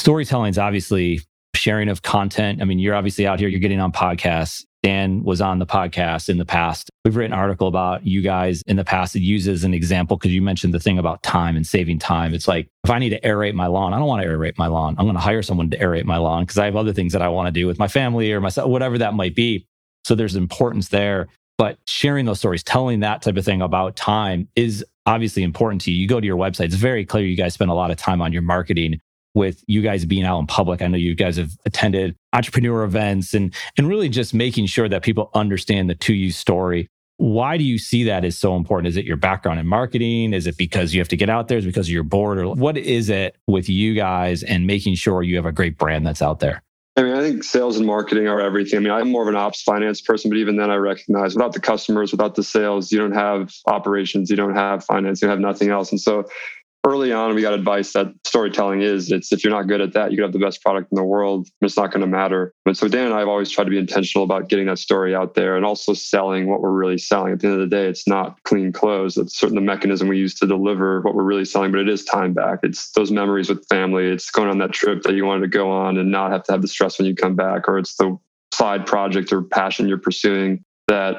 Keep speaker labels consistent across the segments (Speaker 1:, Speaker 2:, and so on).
Speaker 1: storytelling is obviously sharing of content. I mean, you're obviously out here, you're getting on podcasts. Dan was on the podcast in the past. We've written an article about you guys in the past that uses an example because you mentioned the thing about time and saving time. It's like if I need to aerate my lawn, I don't want to aerate my lawn. I'm going to hire someone to aerate my lawn because I have other things that I want to do with my family or myself, whatever that might be. So there's importance there. But sharing those stories, telling that type of thing about time is obviously important to you. You go to your website, it's very clear you guys spend a lot of time on your marketing with you guys being out in public. I know you guys have attended entrepreneur events and and really just making sure that people understand the 2U story. Why do you see that as so important? Is it your background in marketing? Is it because you have to get out there? Is because you're bored? Or what is it with you guys and making sure you have a great brand that's out there?
Speaker 2: I mean, I think sales and marketing are everything. I mean, I'm more of an ops finance person, but even then, I recognize without the customers, without the sales, you don't have operations, you don't have finance, you have nothing else. And so early on we got advice that storytelling is it's if you're not good at that you could have the best product in the world it's not going to matter but so dan and i have always tried to be intentional about getting that story out there and also selling what we're really selling at the end of the day it's not clean clothes it's certain the mechanism we use to deliver what we're really selling but it is time back it's those memories with family it's going on that trip that you wanted to go on and not have to have the stress when you come back or it's the side project or passion you're pursuing that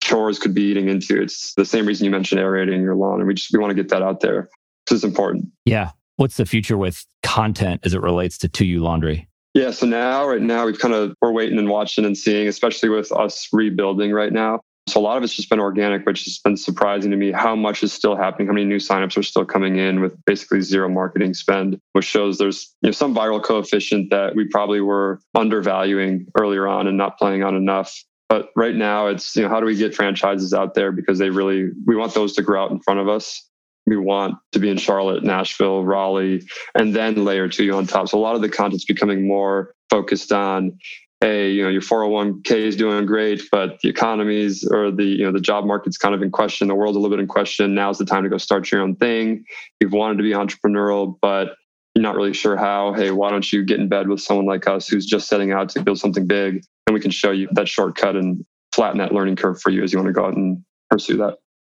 Speaker 2: chores could be eating into. It's the same reason you mentioned aerating your lawn. And we just we want to get that out there is important.
Speaker 1: Yeah. What's the future with content as it relates to 2U Laundry?
Speaker 2: Yeah. So now, right now, we've kind of, we're waiting and watching and seeing, especially with us rebuilding right now. So a lot of it's just been organic, which has been surprising to me how much is still happening, how many new signups are still coming in with basically zero marketing spend, which shows there's you know, some viral coefficient that we probably were undervaluing earlier on and not playing on enough. But right now it's, you know, how do we get franchises out there because they really, we want those to grow out in front of us we want to be in Charlotte, Nashville, Raleigh, and then layer 2U on top. So a lot of the content's becoming more focused on hey, you know, your 401k is doing great, but the economies or the, you know, the job market's kind of in question, the world's a little bit in question. Now's the time to go start your own thing. You've wanted to be entrepreneurial, but you're not really sure how. Hey, why don't you get in bed with someone like us who's just setting out to build something big and we can show you that shortcut and flatten that learning curve for you as you want to go out and pursue that.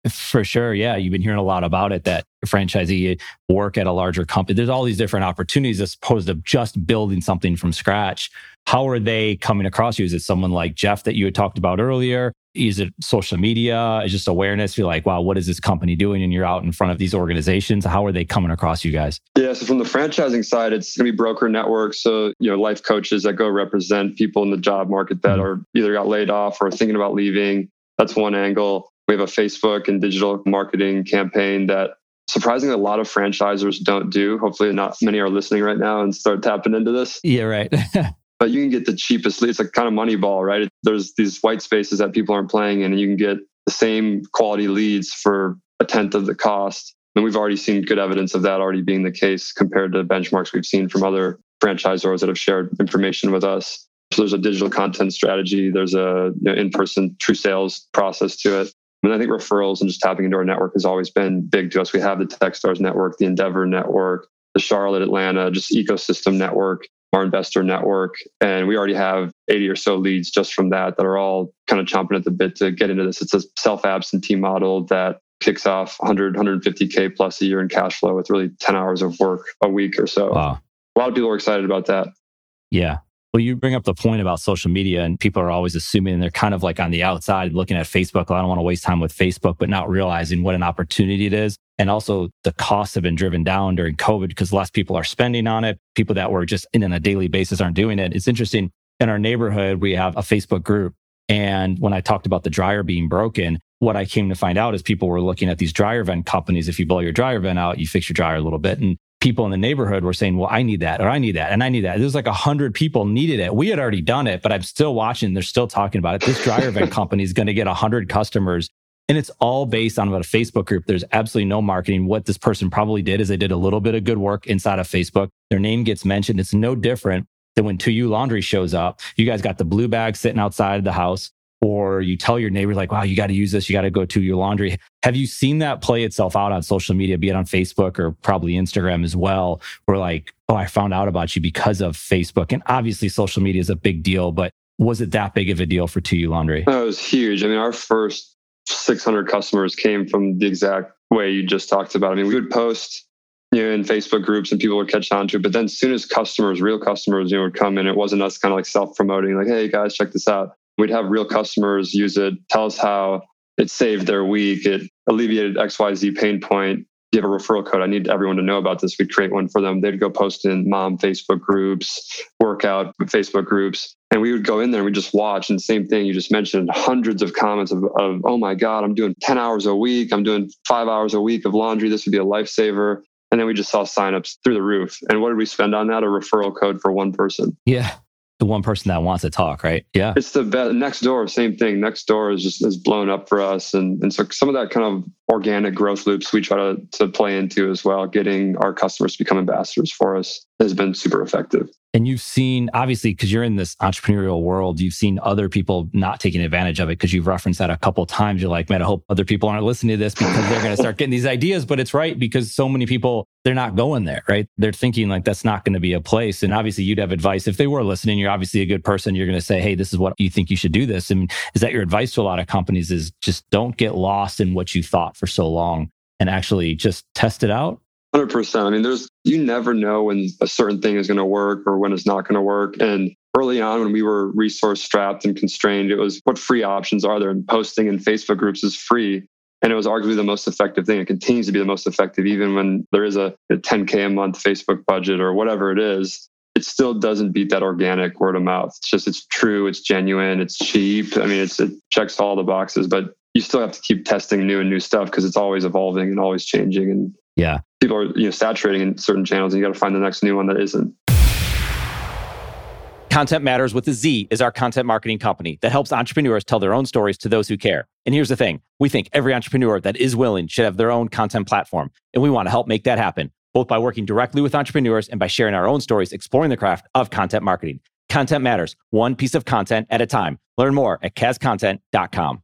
Speaker 1: For sure. Yeah. You've been hearing a lot about it that franchisee work at a larger company. There's all these different opportunities as opposed to just building something from scratch. How are they coming across you? Is it someone like Jeff that you had talked about earlier? Is it social media? Is just awareness? You're like, wow, what is this company doing? And you're out in front of these organizations. How are they coming across you guys?
Speaker 2: Yeah. So from the franchising side, it's going to be broker networks. So, you know, life coaches that go represent people in the job market that mm-hmm. are either got laid off or thinking about leaving. That's one angle. We have a Facebook and digital marketing campaign that surprisingly a lot of franchisors don't do. Hopefully, not many are listening right now and start tapping into this.
Speaker 1: Yeah, right.
Speaker 2: but you can get the cheapest leads. It's like kind of Moneyball, right? There's these white spaces that people aren't playing in, and you can get the same quality leads for a tenth of the cost. And we've already seen good evidence of that already being the case compared to benchmarks we've seen from other franchisors that have shared information with us. So there's a digital content strategy. There's a you know, in-person true sales process to it. And I think referrals and just tapping into our network has always been big to us. We have the Techstars network, the Endeavor network, the Charlotte, Atlanta, just ecosystem network, our investor network. And we already have 80 or so leads just from that that are all kind of chomping at the bit to get into this. It's a self absentee model that kicks off 100, 150K plus a year in cash flow with really 10 hours of work a week or so. Wow. A lot of people are excited about that.
Speaker 1: Yeah. Well, you bring up the point about social media, and people are always assuming they're kind of like on the outside looking at Facebook. Well, I don't want to waste time with Facebook, but not realizing what an opportunity it is. And also, the costs have been driven down during COVID because less people are spending on it. People that were just in on a daily basis aren't doing it. It's interesting. In our neighborhood, we have a Facebook group. And when I talked about the dryer being broken, what I came to find out is people were looking at these dryer vent companies. If you blow your dryer vent out, you fix your dryer a little bit. And people in the neighborhood were saying, well, I need that, or I need that, and I need that. There's like a hundred people needed it. We had already done it, but I'm still watching. They're still talking about it. This dryer vent company is going to get a hundred customers. And it's all based on about a Facebook group. There's absolutely no marketing. What this person probably did is they did a little bit of good work inside of Facebook. Their name gets mentioned. It's no different than when 2U Laundry shows up. You guys got the blue bag sitting outside of the house or you tell your neighbor like wow you got to use this you got to go to your laundry have you seen that play itself out on social media be it on facebook or probably instagram as well where like oh i found out about you because of facebook and obviously social media is a big deal but was it that big of a deal for 2U Laundry?
Speaker 2: That was huge. I mean, our first 600 customers came from the exact way you just talked about. I mean, we would post you know, in Facebook groups and people would catch on to it. But then as soon as customers, real customers, you know, would come in, it wasn't us kind of like self-promoting, like, hey guys, check this out. We'd have real customers use it, tell us how it saved their week, it alleviated XYZ pain point. Do you have a referral code? I need everyone to know about this. We'd create one for them. They'd go post in mom Facebook groups, workout Facebook groups. And we would go in there and we just watch. And same thing, you just mentioned hundreds of comments of, of, oh my God, I'm doing 10 hours a week. I'm doing five hours a week of laundry. This would be a lifesaver. And then we just saw signups through the roof. And what did we spend on that? A referral code for one person.
Speaker 1: Yeah. The one person that wants to talk, right? Yeah.
Speaker 2: It's the best. Nextdoor, same thing. Nextdoor is just is blown up for us. And, and so some of that kind of organic growth loops we try to, to play into as well, getting our customers to become ambassadors for us has been super effective.
Speaker 1: And you've seen, obviously, because you're in this entrepreneurial world, you've seen other people not taking advantage of it because you've referenced that a couple times. You're like, man, I hope other people aren't listening to this because they're going to start getting these ideas. But it's right because so many people, they're not going there, right? They're thinking like that's not going to be a place. And obviously, you'd have advice. If they were listening, you're obviously a good person. You're going to say, hey, this is what you think you should do this. And is that your advice to a lot of companies is just don't get lost in what you thought for so long and actually just test it out
Speaker 2: 100%. I mean, there's, you never know when a certain thing is going to work or when it's not going to work. And early on, when we were resource strapped and constrained, it was what free options are there? And posting in Facebook groups is free. And it was arguably the most effective thing. It continues to be the most effective, even when there is a, a 10K a month Facebook budget or whatever it is. It still doesn't beat that organic word of mouth. It's just, it's true, it's genuine, it's cheap. I mean, it's, it checks all the boxes, but you still have to keep testing new and new stuff because it's always evolving and always changing. And
Speaker 1: yeah,
Speaker 2: people are you know saturating in certain channels, and you got to find the next new one that isn't.
Speaker 3: Content Matterz with a Z is our content marketing company that helps entrepreneurs tell their own stories to those who care. And here's the thing we think every entrepreneur that is willing should have their own content platform. And we want to help make that happen, both by working directly with entrepreneurs and by sharing our own stories exploring the craft of content marketing. Content Matterz, one piece of content at a time. Learn more at kazcontent.com.